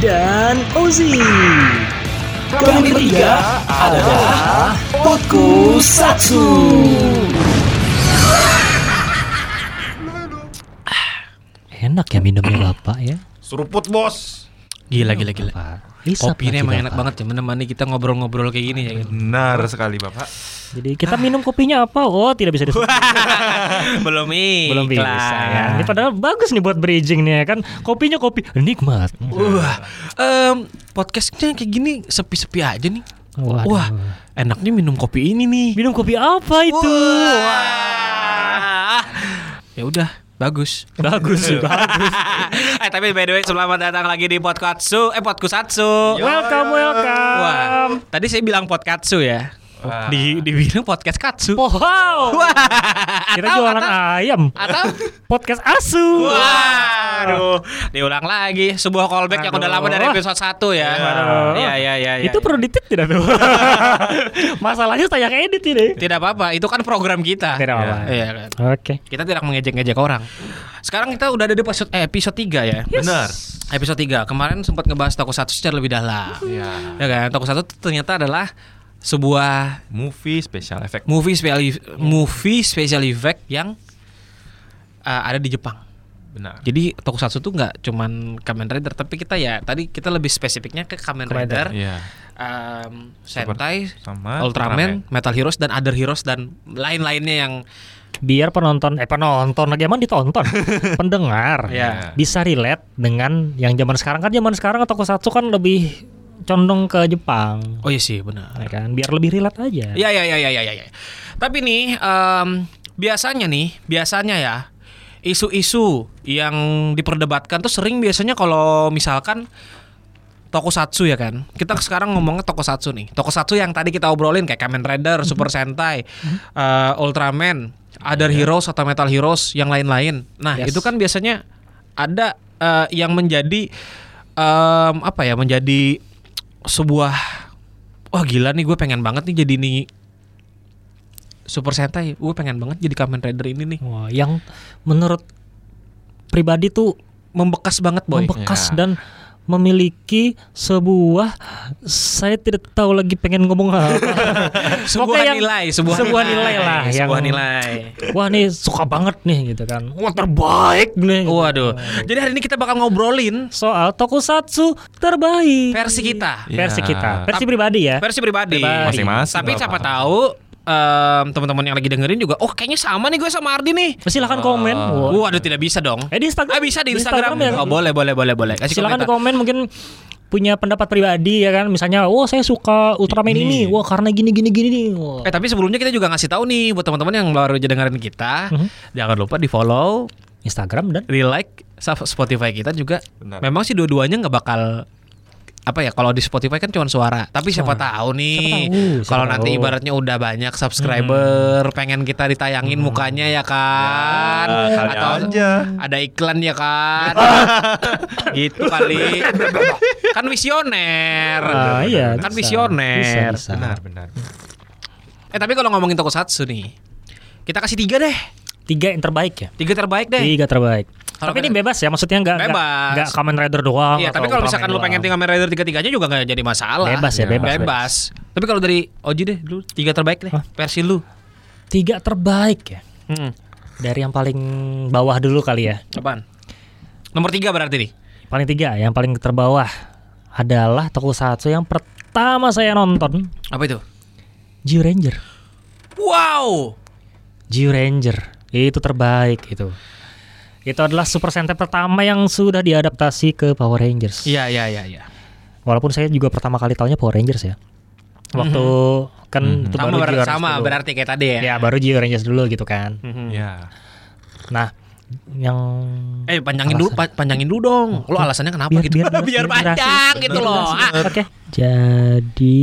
Dan Ozi. Kami bertiga adalah Potku Satsu Enak ya minumnya Bapak ya. Seruput bos. Gila gila gila. Pak. Isap Kopi ini lagi, emang enak Bapak. banget ya menemani kita ngobrol-ngobrol kayak gini ya. Benar sekali bapak. Jadi kita minum kopinya apa? Oh, tidak bisa disebut. Belum nih. Belum bisa ya. Ini padahal bagus nih buat bridging nih ya kan. Kopinya kopi nikmat. Wah, em, podcastnya kayak gini sepi-sepi aja nih. Waduh. Wah, enaknya minum kopi ini nih. Minum kopi apa itu? Wah. Ya udah, bagus. Bagus, bagus. eh tapi by the way selamat datang lagi di Podcatsu Eh Podcusatsu Welcome, welcome. Wah Tadi saya bilang Podcatsu ya Wah. di dibilang podcast katsu Wow. Kita atau- jualan atau- ayam. Atau Podcast asu. Waduh Diulang lagi Sebuah callback yang udah lama dari Aduh. episode 1 ya. Iya iya iya iya. Itu perlu ditit tidak tuh? Masalahnya saya edit ini. Tidak apa-apa Itu kan program kita Tidak apa-apa. Iya kan Oke. Kita tidak mengejek-ngejek orang Sekarang kita udah ada di episode, eh, episode 3 ya Benar. Episode 3 Kemarin sempat ngebahas Tokusatsu secara lebih dalam Ya. Ya kan Tokusatsu itu ternyata adalah sebuah Movie special effect. movie special movie special effect yang uh, ada di Jepang. Benar. Jadi Tokusatsu tuh nggak cuman Kamen Rider, tapi kita ya tadi kita lebih spesifiknya ke Kamen Rider, Iya. um, Sentai, Sama Ultraman, Metal Heroes dan Other Heroes dan lain-lainnya yang Biar penonton eh penonton lagi emang ditonton. Pendengar Ya. bisa relate dengan yang zaman sekarang kan zaman sekarang tokusatsu kan lebih condong ke Jepang. oh iya sih benar. Ya kan? Biar lebih relate aja. Ya ya ya ya ya ya. Tapi nih em, biasanya nih biasanya ya isu-isu yang diperdebatkan tuh sering biasanya kalau misalkan tokusatsu ya kan. Kita sekarang ngomongnya tokusatsu nih. Tokusatsu yang tadi kita obrolin kayak Kamen Rider, Super Sentai, eh, Ultraman, Other Heroes atau Metal Heroes yang lain-lain. Nah, Yes. itu kan biasanya ada eh, yang menjadi em, apa ya? Menjadi sebuah wah gila nih gue pengen banget nih jadi nih Super Sentai. Gue pengen banget jadi Kamen Rider ini nih. Wah, yang menurut pribadi tuh Membekas banget boy. membekas Ya. dan memiliki sebuah saya tidak tahu lagi pengen ngomong apa. sebuah Pokoknya yang- nilai, sebuah, sebuah nilai lah, sebuah yang- nilai. Wah nih suka banget nih gitu kan. Wah terbaik nih. gitu. Waduh. Jadi hari ini kita bakal ngobrolin Soal tokusatsu terbaik. versi kita. Versi Ya. kita. Versi pribadi ya. Versi pribadi. Pribadi. Masing-masing Tapi lah, siapa tahu em, teman-teman yang lagi dengerin juga, oh kayaknya sama nih gue sama Ardi nih. Silahkan komen. Wah. Waduh tidak bisa dong. Eh di Instagram. Ah bisa di Instagram. ya. Oh boleh boleh boleh boleh. Kasih Silakan komentar. komen mungkin punya pendapat pribadi ya kan. Misalnya, wah saya suka Ultraman ini. Ini. Wah karena gini gini gini nih. Wah. Eh tapi sebelumnya kita juga ngasih tahu nih buat teman-teman yang baru aja dengerin kita, Mhm. jangan lupa di follow, Instagram dan di like Spotify kita juga. Benar. Memang sih dua-duanya nggak bakal apa ya kalau di Spotify kan cuma suara tapi siapa Suara. tahu nih Siapa tahu, siapa kalau nanti tahu. ibaratnya udah banyak subscriber pengen kita ditayangin mukanya ya kan Ya, kali atau aja. ada iklan ya kan gitu kali kan visioner Ah, iya, kan bisa. visioner Bisa, bisa. Benar, benar. eh tapi kalau ngomongin tokusatsu nih kita kasih tiga deh tiga yang terbaik ya. tiga terbaik deh Tiga terbaik. Kalau Tapi ini bebas ya, maksudnya nggak nggak- Bebas. nggak Kamen Rider doang. Iya, tapi kalau misalkan lu pengen tinggal Kamen Rider tiga-tiganya juga nggak jadi masalah. Bebas ya, Ya. bebas. Bebas. Tapi kalau dari Oji deh, dulu tiga terbaik deh, Hah? versi lu. Tiga terbaik ya. Hmm. Dari yang paling bawah dulu kali ya. Apaan? Nomor tiga berarti nih. Paling tiga, yang paling terbawah adalah tokusatsu yang pertama saya nonton, Apa itu? Geo Ranger. Wow. Geo Ranger itu terbaik itu. Itu adalah Super Sentai pertama yang sudah diadaptasi ke Power Rangers. Iya, iya, iya, iya. Walaupun saya juga pertama kali tahunya Power Rangers ya. Waktu kan Mhm. itu Sama, baru ber- Geo sama dulu. berarti kayak tadi ya. Ya baru Geo Rangers dulu gitu kan. Mhm. Ya. Nah, yang Eh panjangin dulu, pa- panjangin dulu dong. Lo alasannya kenapa biar gitu? biar, biar, Biar panjang gitu loh. Ah. Oke. Jadi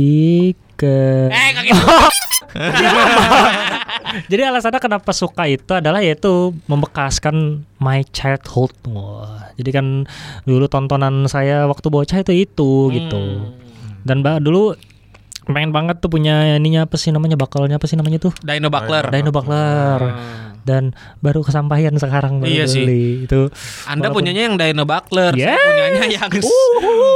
ke Eh. Jadi alasannya kenapa suka itu adalah yaitu membekaskan my childhood. Wah, jadi kan dulu tontonan saya waktu bocah itu itu gitu. Hmm. Dan mbak dulu pengen banget tuh punya ininya apa sih namanya bakalnya apa sih namanya tuh Dino Buckler. Dino Buckler dan baru kesampaian sekarang baru Iya sih. beli. itu Anda Walaupun- punyanya yang Dino Buckler, saya Yes. punyanya yang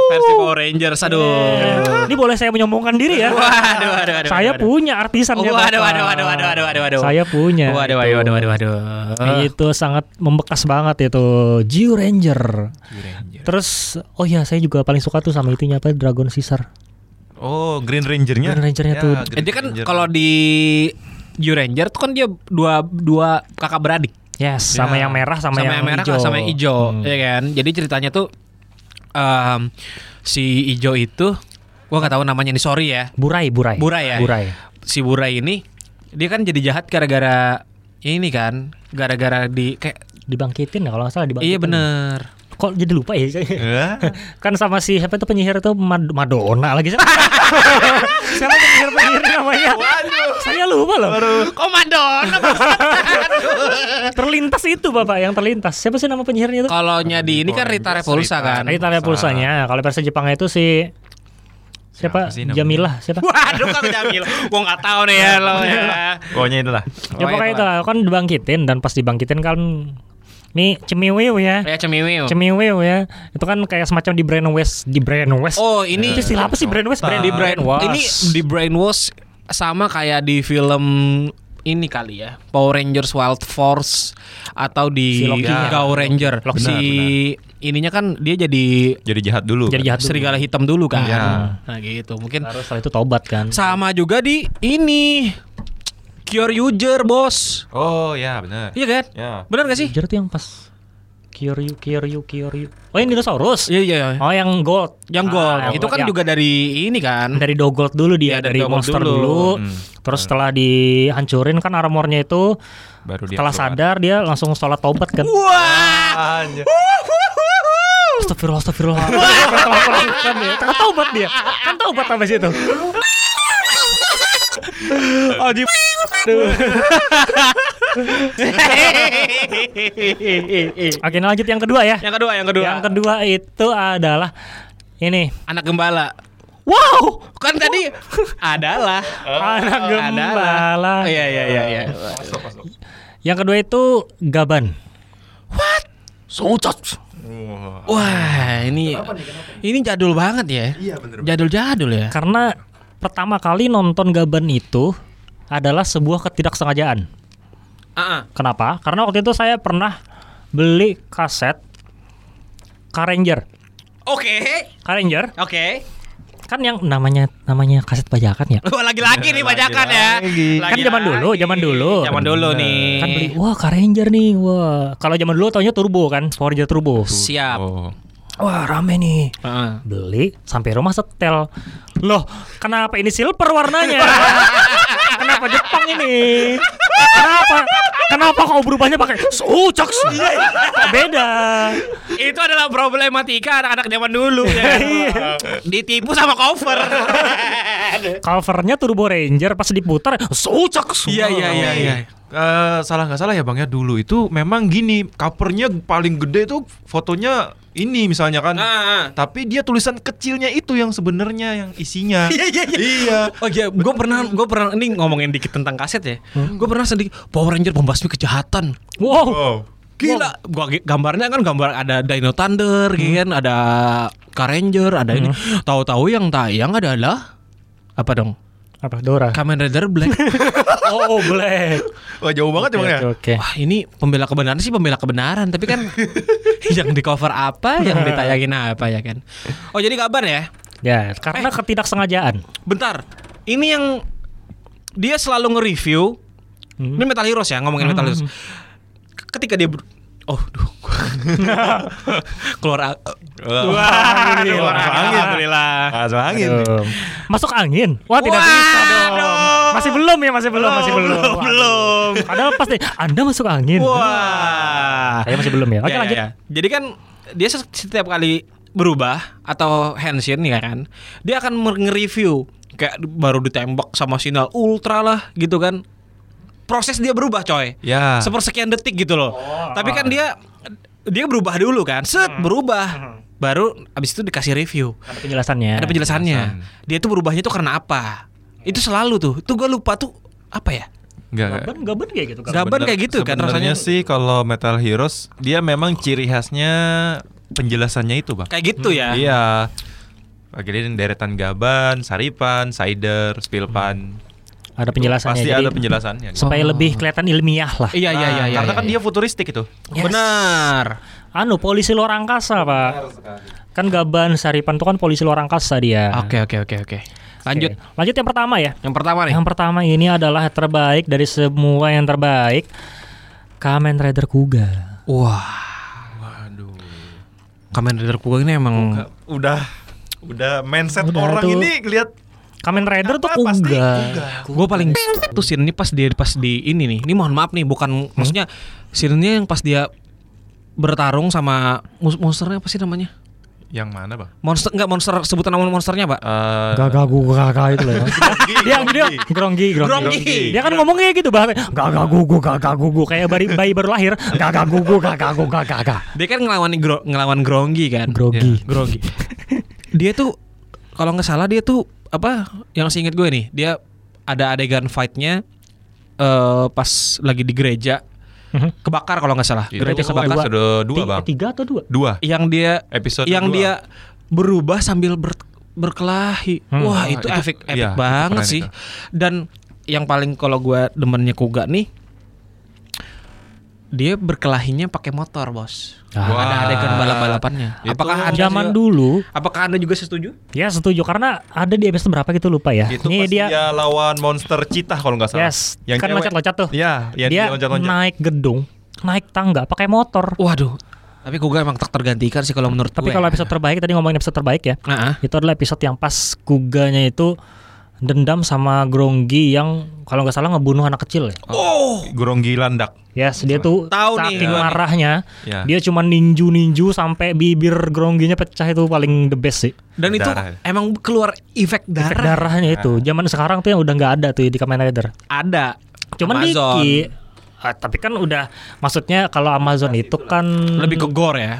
versi Power Rangers. Aduh. Eh, ini boleh saya menyombongkan diri ya Waduh, waduh, waduh. saya waduh. punya artisannya Oh, waduh, Bapak. waduh, waduh, waduh, waduh, waduh, waduh. saya punya Waduh, itu. waduh, waduh, waduh, waduh. itu sangat membekas banget itu Geo Ranger terus oh ya saya juga paling suka tuh sama itunya apa Dragon Caesar Oh, Green Rangernya. Green Rangernya tuh. Green Eh, dia kan Ranger. kalau di U Ranger tuh kan dia dua dua kakak beradik. yes sama Ya. yang merah sama, sama, yang, merah hijau. sama yang hijau, Hmm. ya kan? Jadi ceritanya tuh em, si hijau itu gua nggak tahu namanya nih sorry ya. Burai, Burai. Burai ya? Burai. Si Burai ini dia kan jadi jahat gara-gara ini kan, gara-gara di kayak Dibangkitin ya kalau nggak salah dibangkitin. iya bener. Kok jadi lupa ya? Ya. kan sama si siapa itu penyihir itu? Mad- Madonna lagi. Siapa penyihir penyihir namanya? Saya lupa loh. Komadon. terlintas itu bapak yang terlintas. Siapa sih nama penyihirnya itu? Kalau nya di ini kan Rita Repulsa kan. Rita Repulsanya. Kalau versi Jepangnya itu si siapa, Siapa? Jamilah siapa? Waduh kang Jamil, gua nggak tahu nih ya lo ya. Pokoknya itulah. ya pokoknya itu lah, kan dibangkitin dan pas dibangkitin kan nih cemiwiu ya Ya cemiwiu. cemiwiu ya itu kan kayak semacam di brainwash di brainwash Oh ini itu istilah apa sih brainwash brain di brainwash. brainwash Ini di brainwash sama kayak di film ini kali ya Power Rangers Wild Force atau di Si. Gao Ranger. Loki. si ininya kan dia jadi Jadi jahat dulu. jadi kan? jahat dulu. serigala hitam dulu kan. Ya. Nah gitu mungkin Terus setelah itu tobat kan sama juga di ini Cure User bos. Oh ya benar. Iya kan? Ya. Benar gak sih? Ujar tuh yang pas Kyoryu Kyoryu Kyoryu oh yang dinosaurus Iya iya. oh yang gold Yang gold Ah, itu kan ya. juga dari ini kan. dari Dogold dulu dia Iya, dari dari, monster dulu. dulu, Hmm. terus setelah dihancurin kan armornya itu Baru dia setelah keluar. sadar dia langsung sholat taubat kan Wah. Anjir. Astagfirullah, astagfirullah. kan dia, kan taubat dia. Kan taubat habis itu. Anjir. Oke, nah lanjut yang kedua ya. Yang kedua, yang kedua. Yang kedua itu adalah ini. Anak gembala. Wow, Kan tadi adalah anak gembala. Oh, Iya iya iya iya. Yang kedua itu gaban. What? Socot. Wah, ini ini jadul banget ya. Iya bener. Jadul-jadul ya. Karena pertama kali nonton gaban itu adalah sebuah ketidaksengajaan. Ah. Kenapa? Karena waktu itu saya pernah beli kaset Car Ranger. Oke. Car Ranger Oke. kan yang namanya namanya kaset bajakan ya. Lagi-lagi nih bajakan ya. Lagi. Kan zaman dulu, zaman dulu. Zaman dulu nih. Kan beli, wah Car Ranger nih, wah. Kalau zaman dulu taunya turbo kan, Ranger turbo. Siap. Oh. Wah rame nih. Heeh. Beli sampai rumah setel. Loh, kenapa ini silver warnanya? kenapa Jepang ini? Kenapa? Kenapa kau berubahnya pakai sucak? Beda. Itu adalah problematika anak-anak zaman dulu ya. Iya. Ditipu sama cover. Covernya Turbo Ranger pas diputar sucak. Iya iya iya Eh, salah nggak salah ya bang ya dulu itu memang gini covernya paling gede tuh fotonya ini misalnya kan Ah, ah. tapi dia tulisan kecilnya itu yang sebenarnya yang isinya Iya iya iya. iya Oh iya, gue pernah, gue pernah ini ngomongin dikit tentang kaset ya. Gue pernah sedikit Power Ranger pembasmi kejahatan. Wow. oh Gila, gua gi- gambarnya kan gambar ada Dino Thunder, gitu kan, ada Car Ranger, ada ini. Tahu-tahu yang tayang adalah apa dong? Apa Dora? Kamen Rider Black. Oh, Black. wah jauh banget ya bang ya Oke, Oke. Wah, ini pembela kebenaran sih pembela kebenaran, tapi kan yang di cover apa, yang ditayangin apa ya kan? Oh, jadi kabar ya? Ya, karena ketidaksengajaan. Bentar. Ini yang dia selalu nge-review. Ini Metal Heroes ya, ngomongin Metal Heroes. Ketika dia Oh, duh. keluar a- Wah, ini keluar masuk angin. Alhamdulillah. Masuk angin Aduh. Masuk angin. Wah, tidak bisa dong. Masih belum ya, masih belum, masih belum. belum, belum. Padahal pasti Anda masuk angin. Wah. Saya masih belum ya. Oke, Ya, ya, lanjut. ya. Jadi kan dia set- setiap kali berubah atau henshin ya kan, dia akan nge-review kayak baru ditembak sama sinyal ultra lah gitu kan. Proses dia berubah coy. ya Sepersekian detik gitu loh. Tapi kan dia dia berubah dulu kan. Set berubah. baru abis itu dikasih review. Ada penjelasannya. Ada penjelasannya. penjelasan. Dia tuh berubahnya tuh karena apa? Itu selalu tuh. Itu gue lupa tuh apa ya? Enggak. Gaban, gaban kayak gitu kan. Gaban kayak gitu kan rasanya. sih kalau Metal Heroes dia memang ciri khasnya penjelasannya itu, Bang. Kayak gitu ya. Iya. Bagian deretan gaban, saripan, cider, spilpan. Ada penjelasannya. Pasti jadi ada penjelasannya. Supaya lebih kelihatan ilmiah lah. Iya iya iya. iya, Karena iya, kan iya. dia futuristik itu. Yes. Benar. Anu polisi luar angkasa pak. Kan Gaban Saripan itu kan polisi luar angkasa dia. Oke oke oke oke. Lanjut. Oke. Lanjut yang pertama ya. Yang pertama nih. Yang pertama ini adalah terbaik dari semua yang terbaik. Kamen Rider Kuga. Wah. Waduh. Kamen Rider Kuga ini emang Udah udah mindset Udah orang tuh. ini lihat Kamen Rider tuh Apa, pasti Kuga. Kuga. gue paling tuh scene ini pas dia pas di ini nih. Ini mohon maaf nih, bukan maksudnya scene-nya yang pas dia bertarung sama mus- monsternya apa sih namanya? yang mana, Bang? Monster enggak monster sebutan nama monsternya, Pak. Eh, Gaga gugu gaga itu loh. dia dia Gronggi. gronggi gronggi. Dia kan ngomongnya gitu bahasa gaga gugu gaga gugu kayak bayi, bayi baru lahir gaga gugu gaga gugu gaga gaga. Dia kan ngelawan gro- ngelawan Gronggi kan. Grogi. Gronggi. dia tuh kalau nggak salah dia tuh apa yang seinget gue nih, dia ada adegan fight-nya eh pas lagi di gereja Mhm. kebakar kalau nggak salah. Itu Gereja kebakar. episode dua, Bang. Tiga atau dua? Dua. Yang dia Episode yang dua. dia berubah sambil ber- berkelahi. Hmm. Wah, Ah, itu, itu- efek epic iya, itu banget sih. itu. Dan yang paling kalau gua demennya Kuga nih dia berkelahinya pakai motor, Bos. Ah. Ada adegan balap-balapannya. Itu Apakah Anda Zaman juga- dulu Apakah Anda juga setuju? Ya setuju karena ada di episode berapa gitu lupa ya. Itu Ini pas dia, dia, lawan monster citah kalau nggak salah. yes, Yang kan loncat-loncat tuh. Iya, yang dia dia loncat-loncat. naik gedung, naik tangga pakai motor. Waduh. Tapi Kuga emang tak tergantikan sih kalau menurut Tapi gue. kalau episode terbaik tadi ngomongin episode terbaik ya. Nah, Itu adalah episode yang pas Kuganya itu dendam sama Gronggi yang kalau nggak salah ngebunuh anak kecil ya. Oh, Gronggi landak. Yes, dia tuh Tahu nih saking nih. marahnya, Ya. dia cuma ninju-ninju sampai bibir Grongginya pecah itu paling the best sih. dan itu Darah. emang keluar efek darah. Efek darahnya itu. Zaman sekarang tuh yang udah nggak ada tuh di Kamen Rider. Ada. Cuman Amazon. dikit. Ah, tapi kan udah maksudnya kalau Amazon itu kan Lebih ke gore ya.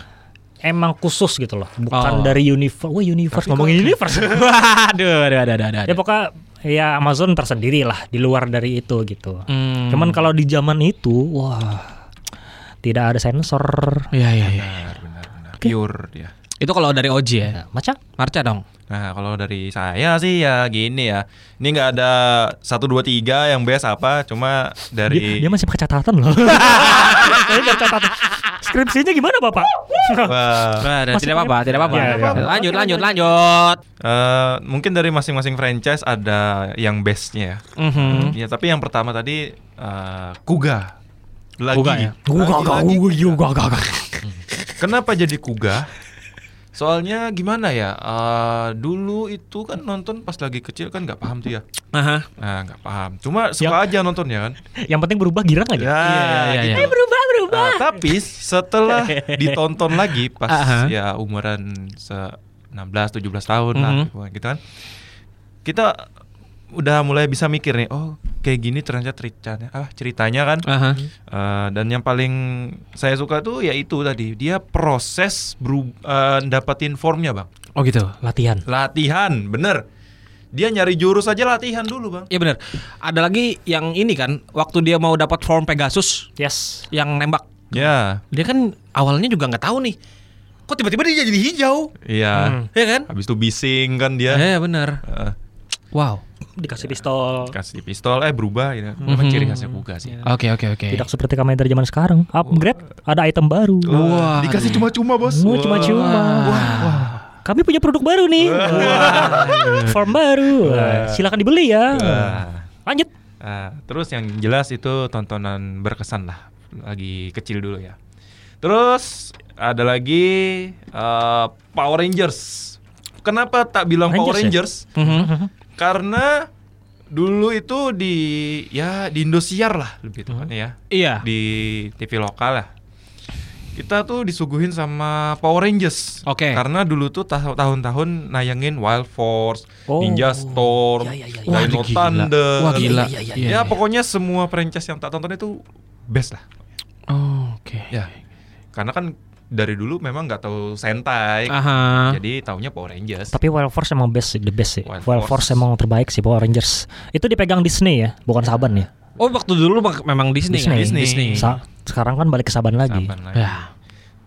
Emang khusus gitu loh, bukan Oh. dari universe. Wah, universe ngomongin universe. Waduh, aduh, aduh, aduh, aduh. ya pokoknya ya Amazon tersendiri lah di luar dari itu gitu. Hmm. Cuman kalau di zaman itu, wah tidak ada sensor. Iya, iya, iya. Benar, benar, benar. Pure dia. Itu kalau dari Oji ya. Nah, Maca? Marca dong. Nah, kalau dari saya sih ya gini ya. Ini nggak ada satu dua tiga yang best apa, cuma Dia, dari dia masih pakai catatan loh. Catatan. Skripsinya gimana bapak? Wah, Nah, tidak apa-apa, tidak apa-apa. Iya, iya. Lanjut, lanjut, lanjut. eh, mungkin dari masing-masing franchise ada yang bestnya ya. Mhm. Ya, tapi yang pertama tadi eh, Kuga. Lagi. Kuga ya? Gua juga gak gak. Kenapa jadi Kuga? Soalnya gimana ya? eh, dulu itu kan nonton pas lagi kecil kan nggak paham tuh ya. Aha. Nah, nggak paham. Cuma suka aja nontonnya kan. Yang penting berubah girang aja. Ya, iya, iya. gitu. Berubah berubah. Nah, tapi setelah ditonton lagi pas Aha. ya umuran se 16 17 tahun lah Mhm. gitu kan. Kita udah mulai bisa mikir nih, oh kayak gini ternyata ceritanya, ah ceritanya kan. Aha. Eh, dan yang paling saya suka tuh ya itu tadi, dia proses beru- eh, dapatin formnya, Bang. Oh gitu. Latihan. Latihan, bener. Dia nyari jurus aja latihan dulu, Bang. Iya benar. Ada lagi yang ini kan, waktu dia mau dapat form Pegasus Yes. yang nembak. Ya, Dia kan awalnya juga nggak tahu nih. Kok tiba-tiba dia jadi hijau? iya. Hmm. Iya kan? Habis itu bising kan dia. Iya benar. Eh, Wow. Dikasih pistol. kasih pistol eh berubah gitu. Memang Mhm. ciri khasnya Kuga sih. Oke oke oke. Tidak seperti Kamen Rider zaman sekarang. Upgrade, ada item baru. Wah, dikasih cuma-cuma, Bos. Cuma-cuma. Kami punya produk baru nih. Form baru. Wah, Silakan dibeli ya. Wah. Lanjut. Nah, terus yang jelas itu tontonan berkesan lah lagi kecil dulu ya. Terus ada lagi eh, Power Rangers. Kenapa tak bilang Power Rangers ya? Mhm. Karena dulu itu di ya di Indosiar lah lebih tepatnya ya. Iya. Di TV lokal lah. Kita tuh disuguhin sama Power Rangers. Oke. Karena dulu tuh tah- tahun-tahun nayangin Wild Force, Oh. Ninja Storm, Ya, ya, ya, ya. Wah, Dino. Thunder. Wah, gila. Iya, iya, Iya, Ya iya. pokoknya semua franchise yang tak tonton itu best lah. Oh, Oke. Ya. Karena kan dari dulu memang nggak tahu Sentai. Aha. Jadi taunya Power Rangers. Tapi Wild Force emang best sih, the best sih. Wild Wild, Force. Force. emang terbaik sih Power Rangers. Itu dipegang Disney ya, bukan Saban ya. Oh waktu dulu memang Disney, Disney. kan? Disney. Sa- sekarang kan balik ke Saban lagi. Saban lagi. Ya.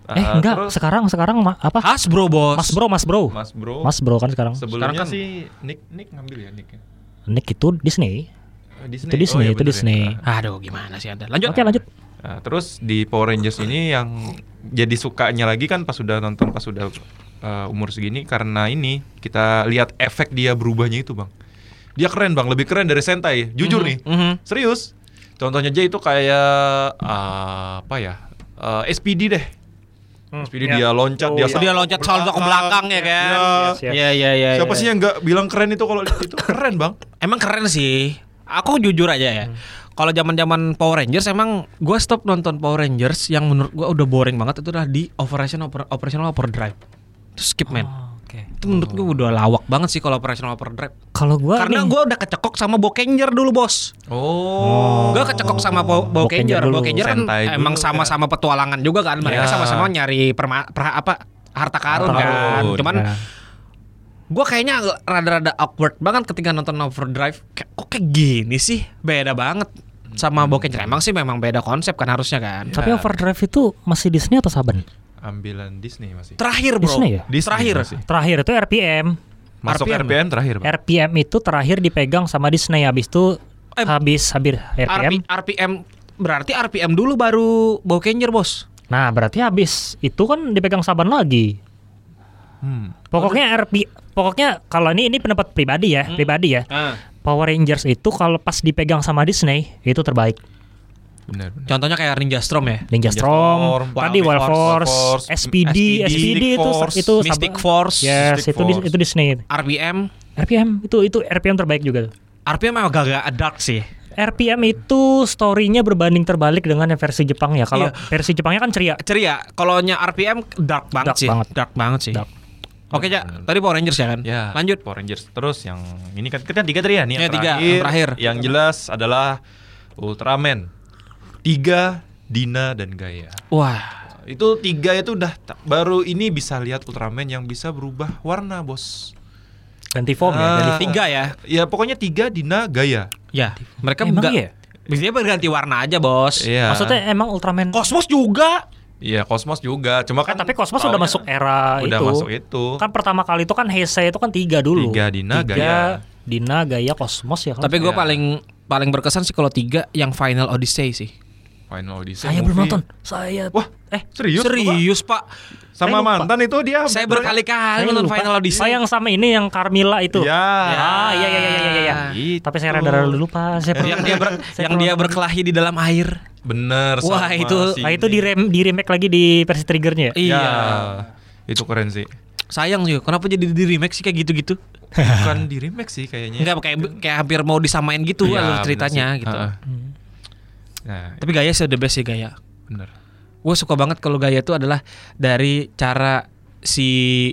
Eh Eh, enggak, terus sekarang sekarang ma- apa? Hasbro bos. Mas Bro, Mas Bro. Mas Bro. Mas Bro kan sekarang. Sebelumnya Sekarang kan- sih Nick Nick ngambil ya Nick. ya? Nick itu Disney. Eh, Disney. Itu Disney, iya itu bener ya. Disney. Ah. Aduh gimana sih anda? Lanjut. Oke, lanjut. Nah, terus di Power Rangers ini yang jadi sukanya lagi kan pas sudah nonton pas sudah uh, umur segini karena ini kita lihat efek dia berubahnya itu bang. Dia keren bang, lebih keren dari Sentai. Jujur Mhm, nih, mhm. serius. Contohnya aja itu kayak uh, apa ya? Uh, SPD deh. SPD ya. dia loncat, Oh, dia iya. Dia loncat salto ke belakang ya kan? Iya. Yes. Iya iya iya. Siapa iya. sih yang nggak bilang keren itu kalau itu keren bang? Emang keren sih. Aku jujur aja ya. Kalau zaman-zaman Power Rangers emang gue stop nonton Power Rangers yang menurut gue udah boring banget itu udah di Operation Oper, Operational Overdrive. Itu skip man. Oh, Oke. Itu menurut gue udah lawak banget sih kalau Operational Overdrive. Kalau gua Karena gue udah kecekok sama Bokenger dulu bos. Oh. Gue kecekok sama Bo- Bokenger Bokenger. kan Sentai dulu emang ya. sama-sama petualangan juga kan. Mereka Ya. sama-sama nyari perma, perha- apa harta karun Harta kan. karun, Cuman Ya. Gue kayaknya agak rada-rada awkward banget ketika nonton Overdrive. Kayak, kok kayak gini sih? Beda banget sama Bokenger. Emang sih memang beda konsep kan harusnya kan. Tapi Ya. Overdrive itu masih Disney atau Saban? Ambilan Disney masih. Terakhir bro. Disney ya? Disney Terakhir. masih. Terakhir itu RPM. Masuk RPM. RPM, terakhir bang. RPM itu terakhir dipegang sama Disney habis itu Eh, habis habis RPM. RP, RPM berarti RPM dulu baru Bokenger bos. Nah, berarti habis itu kan dipegang Saban lagi. Hmm. Pokoknya RP pokoknya kalau ini ini pendapat pribadi ya, pribadi ya. Power Rangers itu kalau pas dipegang sama Disney itu terbaik. Benar, benar. Contohnya kayak Ninja Storm ya. Ninja Ninja Storm, Storm, tadi Wild Force, Force, Force, SPD, SPD, SPD itu Force, itu Mystic Force, Yes, Mystic itu di- Force. itu Disney. RPM. RPM itu itu RPM terbaik juga. RPM emang agak dark sih. RPM itu story-nya berbanding terbalik dengan yang versi Jepang ya. Kalau Iya. versi Jepangnya kan ceria. Ceria. Kalau nya RPM dark banget Dark sih. banget. Dark banget sih. Dark. Oke, Cak. Tadi Power Rangers ya kan? Ya, Lanjut. Power Rangers. Terus yang ini kan kita tiga tadi ya nih Ya, yang tiga, terakhir. yang terakhir. Yang jelas adalah Ultraman. Tiga, Dina dan Gaia. Wah. Itu tiga itu udah baru ini bisa lihat Ultraman yang bisa berubah warna, Bos. Ganti form ya. Ah. Ganti form. Tiga ya. Ya pokoknya tiga Dina Gaia. Ya. Mereka Emang enggak. iya? Biasanya berganti warna aja, Bos. Iya. Maksudnya emang Ultraman Kosmos juga. Iya, Kosmos juga. Cuma kan kan tapi Cosmos udah masuk era udah itu. masuk itu. Kan pertama kali itu kan Heisei itu kan tiga dulu. Tiga, Dina, Tiga, Gaia. Dina, Gaia, Cosmos ya kan. Tapi gue Ya. paling paling berkesan sih kalau tiga yang Final Odyssey sih. Final Odyssey. saya belum nonton. Saya Wah, eh serius? Serius, Pak. Sama Saya lupa. mantan itu dia Saya ber- berkali-kali saya nonton lupa. Final Odyssey. Oh yang sama ini yang Carmilla itu. Ya. Ah, iya iya iya iya iya. iya. Gitu. Tapi saya rada-rada lupa. Saya yang dia ber- saya yang dia berkelahi di dalam air. Bener Wah, sama itu- si Ah, itu di rem di remake lagi di versi triggernya ya? Iya. Ya, itu keren sih. Sayang sih, kenapa jadi di remake sih kayak gitu-gitu? Bukan di remake sih kayaknya. Enggak kayak kayak hampir mau disamain gitu Iya, alur ceritanya gitu. Ha-ha. Hmm. Nah, Tapi Gaya sih the best sih Gaya. bener. Gue suka banget kalau Gaya itu adalah dari cara si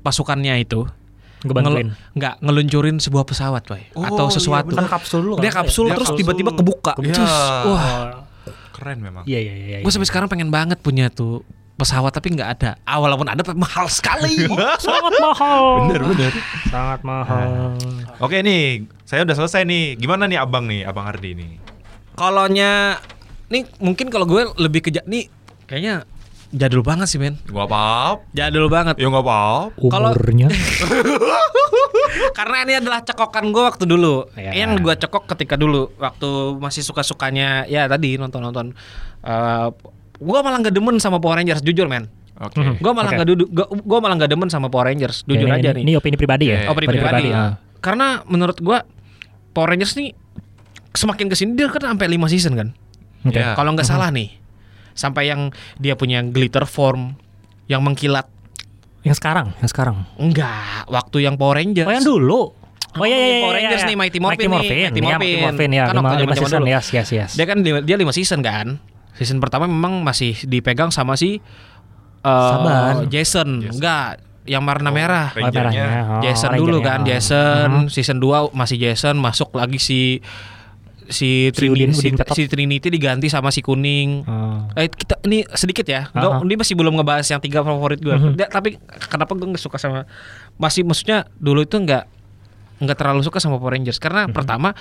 pasukannya itu Ngebantuin. ngelu- nggak ngeluncurin sebuah pesawat, Boy. Oh, atau iya, sesuatu. Kan kapsul dulu Dia kan? kapsul Dia terus tiba-tiba kebuka. Ya. Terus, wah, Keren memang. Iya iya iya. gue sampai sekarang pengen banget punya tuh pesawat tapi nggak ada. Ah, walaupun ada tapi mahal sekali. sangat mahal. Bener bener. Sangat mahal. Oke nih, saya udah selesai nih. Gimana nih abang nih, abang Ardi nih? Kalonya nih mungkin kalau gue lebih ke nih kayaknya jadul banget sih, men. Gak apa-apa. Jadul banget. Ya gak apa-apa. Kalau- Umurnya. Karena ini adalah cekokan gue waktu dulu. Ya. Yang gue cekok ketika dulu waktu masih suka-sukanya ya tadi nonton-nonton. Eh gue malah gak demen sama Power Rangers jujur men. Oke. Mhm. Gue malah Oke. nggak duduk, gue malah gak demen sama Power Rangers. Jujur ini, aja ini, nih. Ini opini pribadi ya. Oke. Opini pribadi. ah. Karena menurut gue Power Rangers nih semakin ke sini dia kan sampai 5 season kan. Oke. Ya. Kalau nggak salah nih. Sampai yang dia punya glitter form yang mengkilat. Yang sekarang, yang sekarang. Enggak, waktu yang Power Rangers. Oh yang dulu. Oh iya iya iya. Power iya, Rangers iya. nih, Mighty Morphin nih, Morphin. Mighty Iya, Morphin. Morphin ya. Kan lima, waktu lima season. dulu. Yes, yes, yes. Dia kan dia, 5 season kan. Season pertama memang masih dipegang sama si eh, Saban. Jason. Enggak, yang warna merah. Oh, merahnya. Oh, Jason dulu kan, Oh. Jason. Mhm. Season 2 masih Jason, masuk lagi si Si si Trinity Udin- si, Udin si Trinity diganti sama si kuning. Oh. Eh kita ini sedikit ya. Nggak, Aha. ini masih belum ngebahas yang tiga favorit gue. Mhm. Tapi kenapa gue nggak suka sama masih maksudnya dulu itu nggak nggak terlalu suka sama Power Rangers karena Mhm. pertama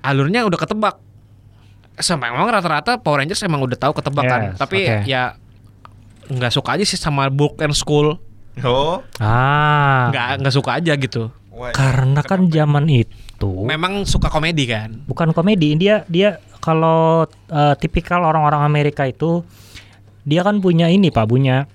alurnya udah ketebak. Sama emang rata-rata Power Rangers emang udah tahu ketebak kan. Yes, Tapi oke. ya nggak suka aja sih sama Book and School. Oh. Ah. Nggak nggak suka aja gitu. Karena kan zaman itu Memang suka komedi kan. bukan komedi, dia dia kalau eh, tipikal orang-orang Amerika itu dia kan punya ini Pak, punya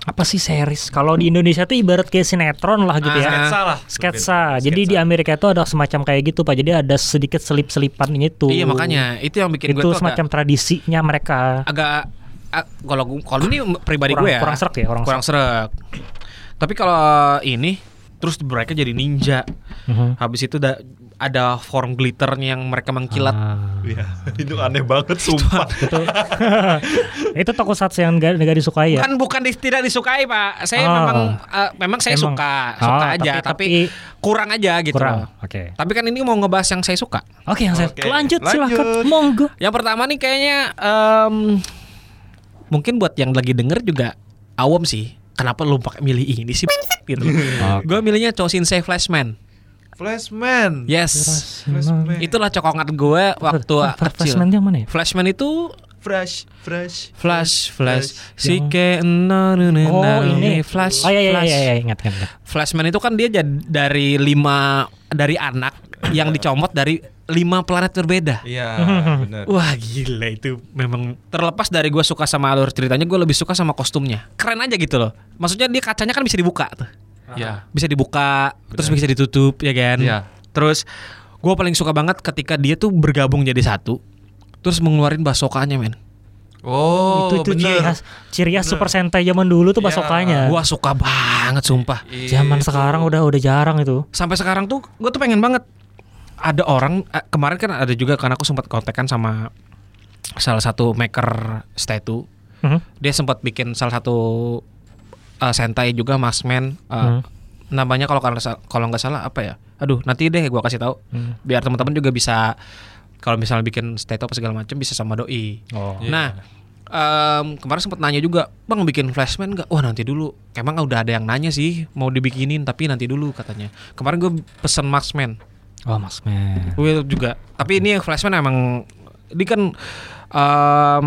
apa sih series? Kalau di Indonesia tuh ibarat kayak sinetron lah gitu Ah, ya. Sketsa lah. Sketsa. Jadi di Amerika itu ada semacam kayak gitu Pak. Jadi ada sedikit selip-selipan itu. Iya makanya itu yang bikin gue itu tuh agak- semacam tradisinya mereka. agak ah, kalau kalau ini pribadi Kurang- gue ya kurang serak ya, kurang serak. Tapi kalau ini terus mereka jadi ninja. Mhm. Habis itu da- ada form glitternya yang mereka mengkilat. Ah. Iya, itu aneh banget sumpah. itu itu tokusatsu yang gak, gak disukai ya. Kan bukan di- tidak disukai pak. Saya Oh. memang eh, memang saya Emang. suka suka Oh, aja. tapi- Tapi, tapi- kurang aja gitu. Kurang. Oke. Tapi kan ini mau ngebahas yang saya suka. Oke, yang saya lanjut, lanjut. silahkan monggo. Yang pertama nih kayaknya em, mungkin buat yang lagi denger juga awam sih. Kenapa lu pakai milih ini sih? Gitu. Gue milihnya Choshinsei Flashman. Flashman. Yes. Flashman. Itulah cokongan gue waktu kecil. Flashman yang mana ya? Flashman itu Fresh, fresh. Flash, Flash, si Yang- oh Oh, ini Flash, Oh iya iya Flash. iya, iya ingat. Flashman itu kan dia jad- dari lima dari anak yang dicomot dari lima planet berbeda. Iya, benar. Wah gila itu memang terlepas dari gue suka sama alur ceritanya gue lebih suka sama kostumnya keren aja gitu loh maksudnya dia kacanya kan bisa dibuka tuh Iya. bisa dibuka terus bisa ditutup ya kan Iya. terus gue paling suka banget ketika dia tuh bergabung jadi satu terus mengeluarin basokanya men Oh, itu itu ciri bener. khas ciri khas Super Sentai zaman dulu tuh Iya. basokanya. gue suka banget sumpah Zaman Itu. sekarang udah udah jarang itu. sampai sekarang tuh gue tuh pengen banget ada orang eh, kemarin kan ada juga karena aku sempat kontekan sama salah satu maker statue Mhm. dia sempat bikin salah satu uh, sentai juga Marksman uh, Hmm. namanya kalau kalau nggak salah apa ya aduh nanti deh gua kasih tahu Hmm. biar teman-teman juga bisa kalau misalnya bikin statue apa segala macam bisa sama doi Oh. Iya. nah em, kemarin sempat nanya juga bang bikin flashman nggak wah nanti dulu emang udah ada yang nanya sih mau dibikinin tapi nanti dulu katanya kemarin gue pesen Marksman Oh, Mas Men. Gue juga. Tapi ini yang Flashman emang ini kan em,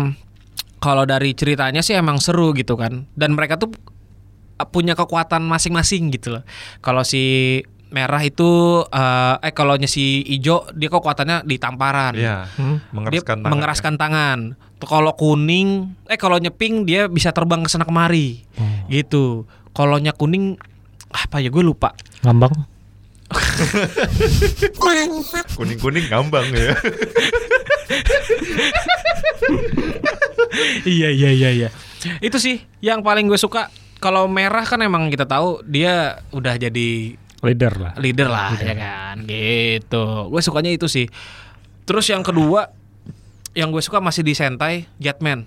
kalau dari ceritanya sih emang seru gitu kan. Dan mereka tuh punya kekuatan masing-masing gitu loh. Kalau si merah itu eh, eh kalau si ijo dia kekuatannya di tamparan. Iya. Hmm. Dia Mengeraskan tangan. mengeraskan tangan. Tuh Kalau kuning, eh kalau nyeping dia bisa terbang ke sana kemari. Oh. Gitu. Kalau kuning apa ya gue lupa. Ngambang. Kuning-kuning ngambang ya. iya iya iya iya. Itu sih yang paling gue suka. Kalau merah kan emang kita tahu dia udah jadi Leader lah. leader lah ya kan. Gitu. Gue sukanya itu sih. Terus yang kedua yang gue suka masih di Sentai Jetman.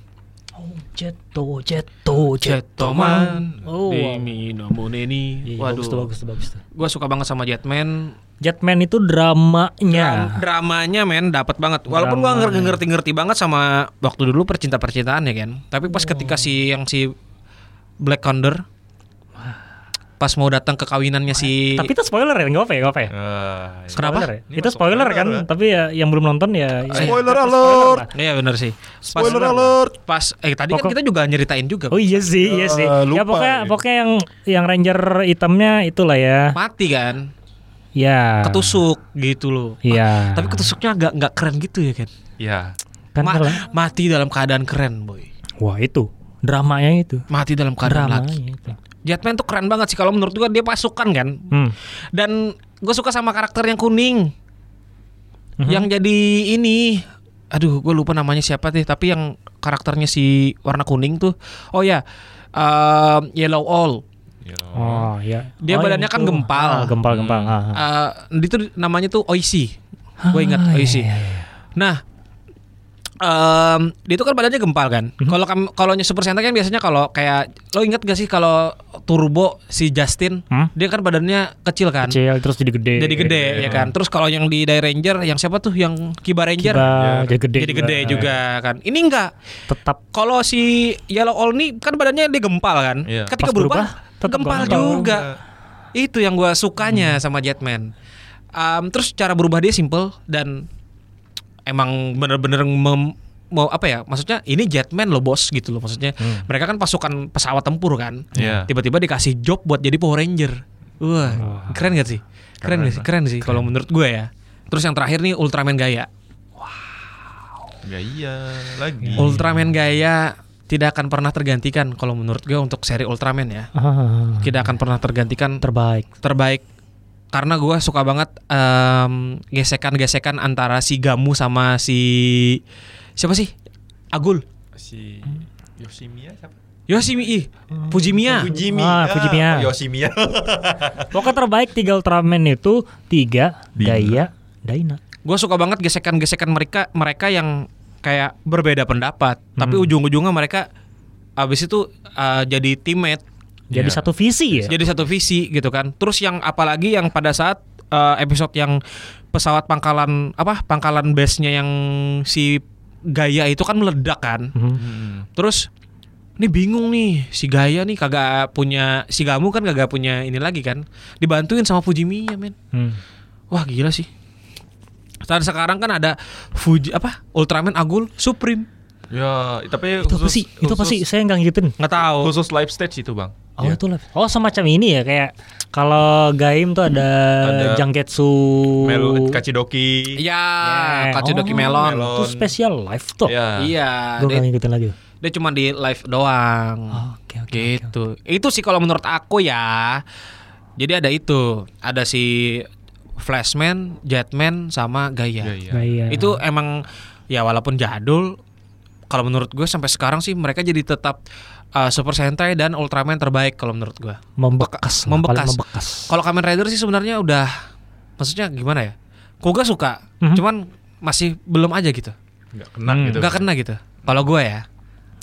Oh, Jeto, Jeto, Jetoman. Oh, wow. Demi Nomoneni. Iya, Waduh. bagus tuh, bagus tuh, bagus tuh. Gue suka banget sama Jetman. Jetman itu dramanya. Dram- dramanya men dapat banget. Walaupun gua Dramanya. nggak ngerti-ngerti banget sama waktu dulu percinta-percintaan ya kan. Tapi pas ketika si yang si Black Condor pas mau datang ke kawinannya si Tapi itu spoiler ya, nggak apa ya, nggak apa ya? Ah, iya. Kenapa? Spoiler ya? Itu spoiler spoiler kan, ya? tapi ya yang belum nonton ya. ya- Spoiler ya, alert. Iya benar sih. Pas, Spoiler alert. Pas eh tadi kan Pokok- kita juga nyeritain juga. Oh iya sih, iya sih. Eh, ya pokoknya ya. pokoknya yang yang ranger hitamnya itulah ya. Mati kan? Ya. Ketusuk gitu loh. Iya. Tapi ketusuknya agak nggak keren gitu ya kan? Iya. Kan Ma- kalau- mati dalam keadaan keren, boy. Wah itu dramanya itu. Mati dalam keadaan Dramanya laki. itu. Jetman tuh keren banget sih kalau menurut gua dia pasukan kan. Hmm. Dan gue suka sama karakter yang kuning. Mhm. Yang jadi ini aduh gue lupa namanya siapa deh tapi yang karakternya si warna kuning tuh oh ya um, Yellow All Iya. Oh ya. Dia Oh, badannya kan itu. gempal. Ah, gempal gempal. Ah, ah. Eh, itu namanya tuh Oishi gue ingat Ah, iya, Oishi iya, iya. nah Em, dia itu kan badannya gempal kan. Mhm. Kalau Super Sentai kan biasanya kalau kayak lo inget gak sih kalau Turbo si Justin, Hmm? dia kan badannya kecil kan. Kecil terus jadi gede. Jadi gede ya kan. Terus kalau yang di Die Ranger yang siapa tuh yang Kiba Ranger Kiba, jadi gede. jadi gede juga kan. Ini enggak. Tetap Kalau si Yellow All nih kan badannya dia gempal kan. Iya. Ketika Pas berubah, berubah, tetap gempal juga. Itu yang gua sukanya sama Jetman. Em, terus cara berubah dia simple dan emang bener-bener mem- mau apa ya maksudnya ini Jetman loh bos gitu loh maksudnya. Mereka kan pasukan pesawat tempur kan. Iya. tiba-tiba dikasih job buat jadi Power Ranger. Wah keren gak sih? Keren, Keren gak sih? keren sih kalau menurut gue ya. Terus yang terakhir nih Ultraman Gaya Gaya lagi. Ultraman Gaya tidak akan pernah tergantikan kalau menurut gue untuk seri Ultraman ya. Ah, tidak akan pernah tergantikan terbaik. terbaik karena gue suka banget em, gesekan-gesekan antara si Gamu sama si siapa sih Agul si Yoshimiya siapa? Yoshimi Fujimiya Fujimi. Ah, Fujimiya. Yoshimiya. Pokoknya terbaik tiga Ultraman itu tiga Bina. Daya Daina. gue suka banget gesekan-gesekan mereka mereka yang kayak berbeda pendapat tapi Hmm. ujung-ujungnya mereka abis itu uh, jadi teammate Jadi Iya. satu visi ya. jadi satu visi gitu kan terus yang apalagi yang pada saat uh, episode yang pesawat pangkalan apa pangkalan base-nya yang si Gaya itu kan meledak kan Mhm. Hmm. terus ini bingung nih si Gaya nih kagak punya si Gamu kan kagak punya ini lagi kan dibantuin sama Fujimiya men Hmm. Wah gila sih. Dan sekarang kan ada Fuji apa Ultraman Agul Supreme. Ya, tapi Itu apa sih? Itu apa sih? Saya nggak ngikutin. Nggak tahu. Khusus live stage itu, Bang. Oh Ya. itu lah. Oh semacam ini ya kayak kalau Gaim tuh ada, Ada Janggetsu. Mel Kachidoki. Ya, Yeah. Kachidoki Oh, Melon. Melon. Itu spesial live tuh. Ya. Iya, Gue dia, nggak ngikutin lagi. dia cuma di live doang. Oke oke. gitu. Itu sih kalau menurut aku ya. Jadi ada itu, ada si Flashman, Jetman sama Gaya. Gaya. Gaya. Itu emang ya walaupun jadul kalau menurut gue sampai sekarang sih mereka jadi tetap uh, Super Sentai dan Ultraman terbaik kalau menurut gue. membekas. lah, membekas. paling membekas. Kalau Kamen Rider sih sebenarnya udah maksudnya gimana ya? Kuga suka, Mhm. cuman masih belum aja gitu. Nggak kena Hmm. gitu. Nggak kena gitu. Kalau gue ya.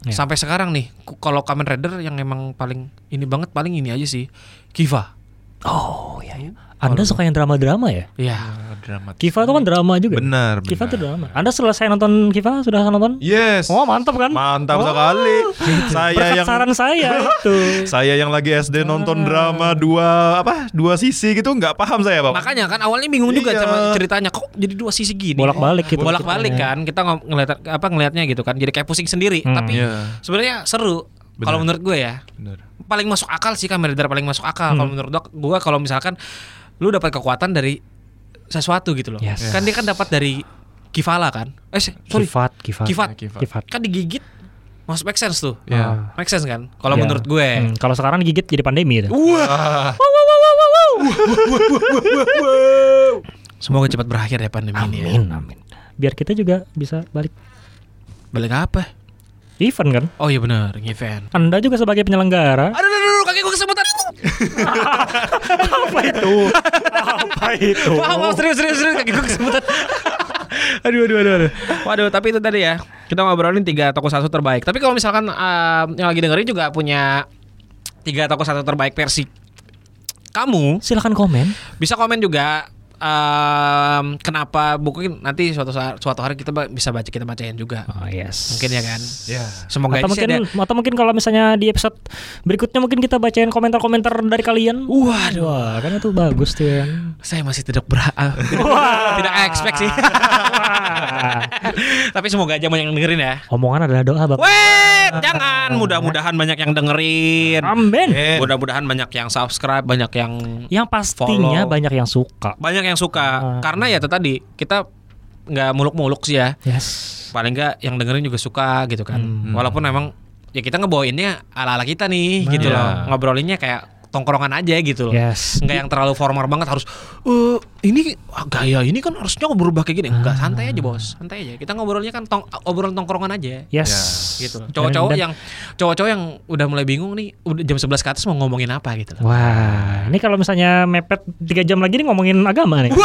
Ya. Sampai sekarang nih, kalau Kamen Rider yang emang paling ini banget paling ini aja sih. Kiva. Oh iya. iya. Anda suka yang drama-drama ya? Iya. Ah, drama. Kiva itu kan drama juga. Benar, Kiva benar. itu drama. Anda selesai nonton Kiva? Sudah nonton? Yes. Oh mantap kan? Mantap Oh, sekali. Saya yang saran saya itu. saya yang lagi SD Ah. nonton drama dua apa dua sisi gitu nggak paham saya pak. Makanya kan awalnya bingung juga Iya. sama ceritanya kok jadi dua sisi gini. Bolak-balik gitu. Bolak-balik kan. Kita ng- ngeliat apa ngelihatnya gitu kan. Jadi kayak pusing sendiri. Hmm. Tapi Iya. sebenarnya seru. Benar. Kalau menurut gue ya. Bener. paling masuk akal sih Kamen Rider paling masuk akal kalau Hmm. menurut gua- gua kalau misalkan lu dapat kekuatan dari sesuatu gitu loh. Yes. Kan dia kan dapat dari Kivala kan? Eh sorry. Kifat, Kifat. Kifat. Kifat. Kifat. Kan digigit masuk make sense tuh. Ya. Make sense kan? Kalau Ya. menurut gue. Hmm, kalau sekarang digigit jadi pandemi itu. Wah. Semoga cepat berakhir ya pandemi ini ya. Amin, amin. Biar kita juga bisa balik Balik apa? event kan? Oh iya benar, event. Anda juga sebagai penyelenggara. Aduh, aduh, aduh, kaki gue kesemutan. Apa itu? Apa itu? Wah, wah, serius, serius, serius, kaki gue kesemutan. aduh, aduh, aduh, aduh. Waduh, tapi itu tadi ya. Kita ngobrolin tiga toko satu terbaik. Tapi kalau misalkan um, yang lagi dengerin juga punya tiga toko satu terbaik versi kamu, Silahkan komen. bisa komen juga um, kenapa buku nanti suatu saat suatu hari kita bisa baca kita bacain juga. Oh yes. Mungkin ya kan. Ya. Semoga atau mungkin ada atau mungkin kalau misalnya di episode berikutnya mungkin kita bacain komentar-komentar dari kalian. Waduh. Wah, kan itu bagus tuh kan. saya masih tidak ber ah, tidak, expect sih. Tapi semoga aja banyak yang dengerin ya. Omongan adalah doa, Bang. Wait, jangan. Mudah-mudahan banyak yang dengerin. Amin. Mudah-mudahan banyak yang subscribe, banyak yang Yang pastinya Follow. banyak yang suka. banyak yang suka. Ah. Karena ya itu tadi kita nggak muluk-muluk sih ya. Yes. Paling nggak yang dengerin juga suka gitu kan. Hmm. Walaupun emang ya kita ngebawainnya ala-ala kita nih gitu Iya. loh. Ngobrolinnya kayak tongkrongan aja gitu loh. Yes. Nggak yang terlalu formal banget harus eh ini ah, gaya ini kan harusnya berubah kayak gini. Enggak, santai aja, Bos. Santai aja. Kita ngobrolnya kan tong obrolan tongkrongan aja. Yes. gitu loh. Dan- Cowok-cowok yang cowok-cowok yang udah mulai bingung nih udah jam 11 ke atas mau ngomongin apa gitu loh. Wah, ini kalau misalnya mepet 3 jam lagi nih ngomongin agama nih.